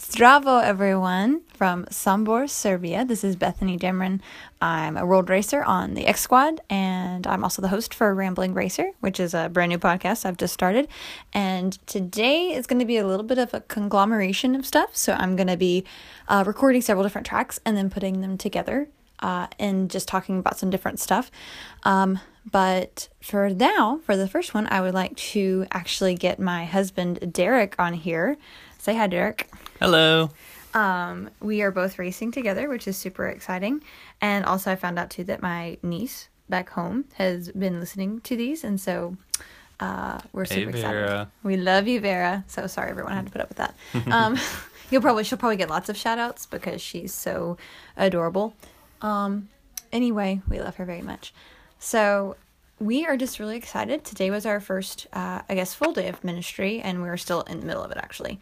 Zdravo, everyone, from Sombor, Serbia. This is Bethany Demrin. I'm a World Racer on the X Squad, and I'm also the host for Rambling Racer, which is a brand new podcast I've just started. And today is going to be a little bit of a conglomeration of stuff. So I'm going to be uh, recording several different tracks and then putting them together uh, and just talking about some different stuff. Um, but for now, for the first one, I would like to actually get my husband Derek on here. Say hi, Derek. Hello. Um, we are both racing together, which is super exciting. And also, I found out too that my niece back home has been listening to these, and so uh, we're Hey, super excited. Vera. We love you, Vera. So sorry, everyone had to put up with that. Um, you'll probably she'll probably get lots of shout outs because she's so adorable. Um, anyway, we love her very much. So we are just really excited. Today was our first, uh, I guess, full day of ministry, and we are still in the middle of it actually.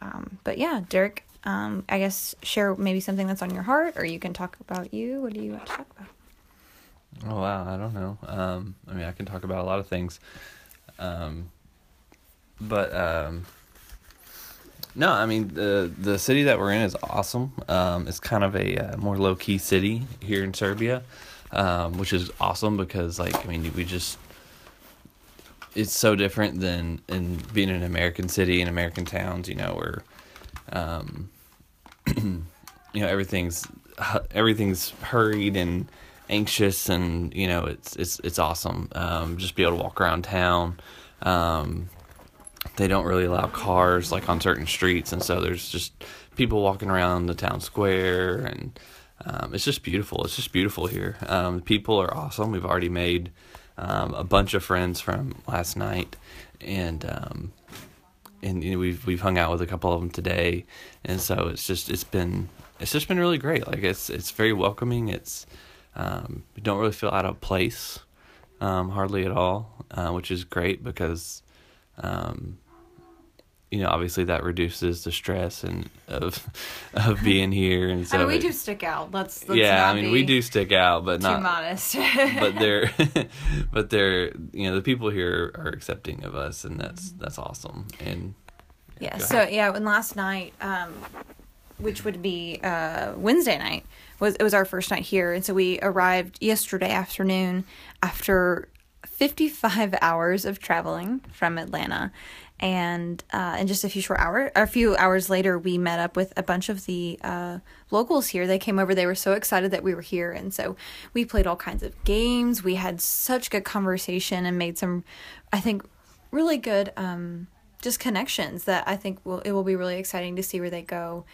Um, but yeah, Derek, um, I guess share maybe something that's on your heart, or you can talk about you. What do you want to talk about? Oh wow, I don't know. Um, I mean, I can talk about a lot of things, um, but um, no, I mean the the city that we're in is awesome. Um, it's kind of a uh, more low key city here in Serbia, um, which is awesome because like I mean we just it's so different than in being in an American city and American towns. You know where um, you know everything's everything's hurried and anxious and you know it's it's it's awesome. Um just be able to walk around town. Um they don't really allow cars like on certain streets and so there's just people walking around the town square and um, it's just beautiful. It's just beautiful here. Um, people are awesome. We've already made um, a bunch of friends from last night and um, and you know, we've we've hung out with a couple of them today and so it's just it's been it's just been really great. Like it's it's very welcoming. It's um, don't really feel out of place um, hardly at all uh, which is great because um, you know obviously that reduces the stress and of of being here and so I mean, we it- do stick out. Let's, let's yeah I mean we do stick out but not modest. but they're but they're you know the people here are accepting of us and that's that's awesome and Yeah. So yeah, and last night, um, which would be uh, Wednesday night, was it was our first night here, and so we arrived yesterday afternoon after fifty five hours of traveling from Atlanta, and uh, in just a few short hours, a few hours later, we met up with a bunch of the uh, locals here. They came over. They were so excited that we were here, and so we played all kinds of games. We had such good conversation and made some, I think, really good. Um, just connections that I think will it will be really exciting to see where they go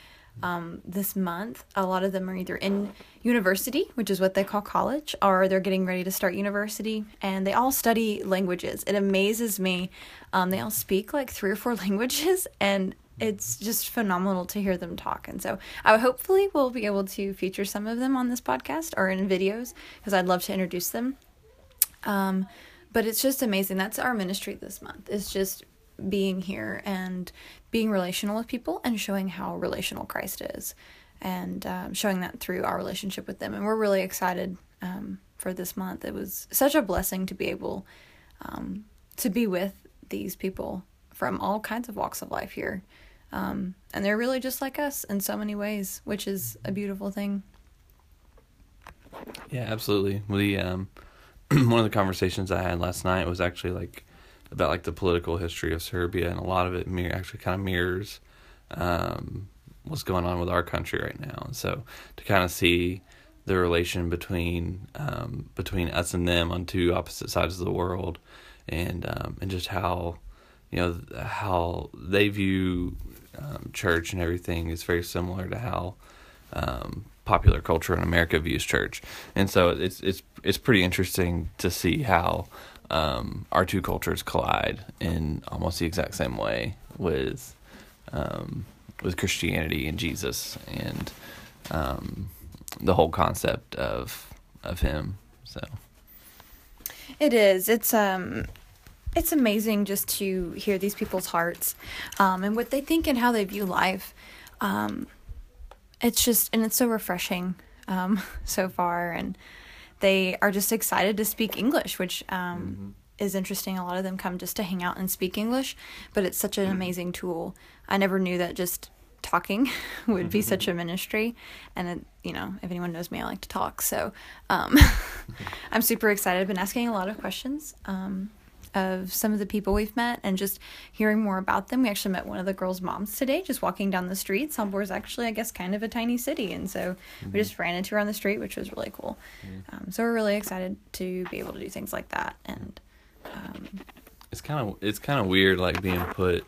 um, this month. A lot of them are either in university, which is what they call college, or they're getting ready to start university, and they all study languages. It amazes me. Um, they all speak like three or four languages, and it's just phenomenal to hear them talk. And so, I hopefully will be able to feature some of them on this podcast or in videos because I'd love to introduce them. Um, but it's just amazing. That's our ministry this month. It's just being here and being relational with people and showing how relational Christ is, and um, showing that through our relationship with them. And we're really excited um, for this month. It was such a blessing to be able um, to be with these people from all kinds of walks of life here. Um, and they're really just like us in so many ways, which is a beautiful thing. Yeah, absolutely. We um, one of the conversations I had last night was actually like about like the political history of Serbia, and a lot of it mir- actually kind of mirrors um, what's going on with our country right now. And so to kind of see the relation between um, between us and them on two opposite sides of the world, and um, and just how you know how they view um, church and everything is very similar to how um, popular culture in America views church, and so it's it's it's pretty interesting to see how um, our two cultures collide in almost the exact same way with um, with Christianity and Jesus and um, the whole concept of of him. So It is. It's um it's amazing just to hear these people's hearts um and what they think and how they view life. Um it's just and it's so refreshing um so far and they are just excited to speak English, which um is interesting. A lot of them come just to hang out and speak English, but it's such an amazing tool. I never knew that just talking would be such a ministry. And, it, you know, if anyone knows me, I like to talk. So um, I'm super excited. I've been asking a lot of questions. Um, of some of the people we've met and just hearing more about them. We actually met one of the girls' moms today, just walking down the street. Sombor is actually, I guess, kind of a tiny city, and so mm-hmm. we just ran into her on the street, which was really cool. Mm-hmm. Um, so we're really excited to be able to do things like that, and um, it's kind of it's kind of weird, like being put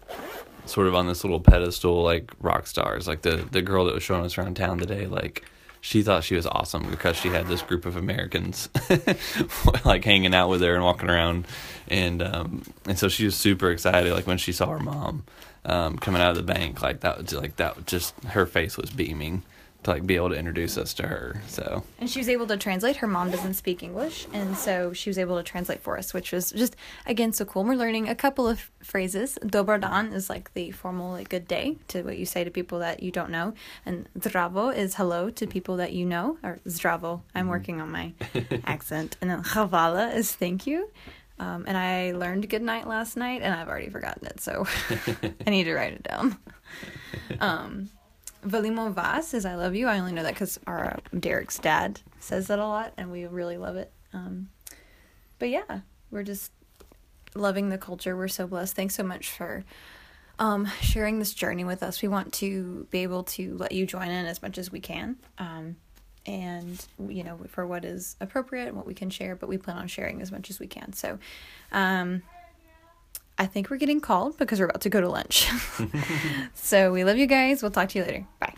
sort of on this little pedestal, like rock stars, like the the girl that was showing us around town today, like she thought she was awesome because she had this group of Americans like hanging out with her and walking around, and um, and so she was super excited. Like when she saw her mom um, coming out of the bank, like that, like that, just her face was beaming to like be able to introduce us to her. So and she was able to translate. Her mom doesn't speak English, and so she was able to translate for us, which was just again so cool. We're learning a couple of phrases. Dobar dan is like the formal like good day to what you say to people that you don't know, and zdravo is hello to people that you know. Or zdravo. I'm mm-hmm. working on my accent, and then chavala is thank you. Um, and I learned good night last night, and I've already forgotten it, so I need to write it down. Um, Velimo Vas says, I love you. I only know that because our uh, Derek's dad says that a lot, and we really love it. Um, but yeah, we're just loving the culture. We're so blessed. Thanks so much for um, sharing this journey with us. We want to be able to let you join in as much as we can. Um, and you know for what is appropriate and what we can share but we plan on sharing as much as we can so um, I think we're getting called because we're about to go to lunch. so we love you guys. We'll talk to you later. Bye.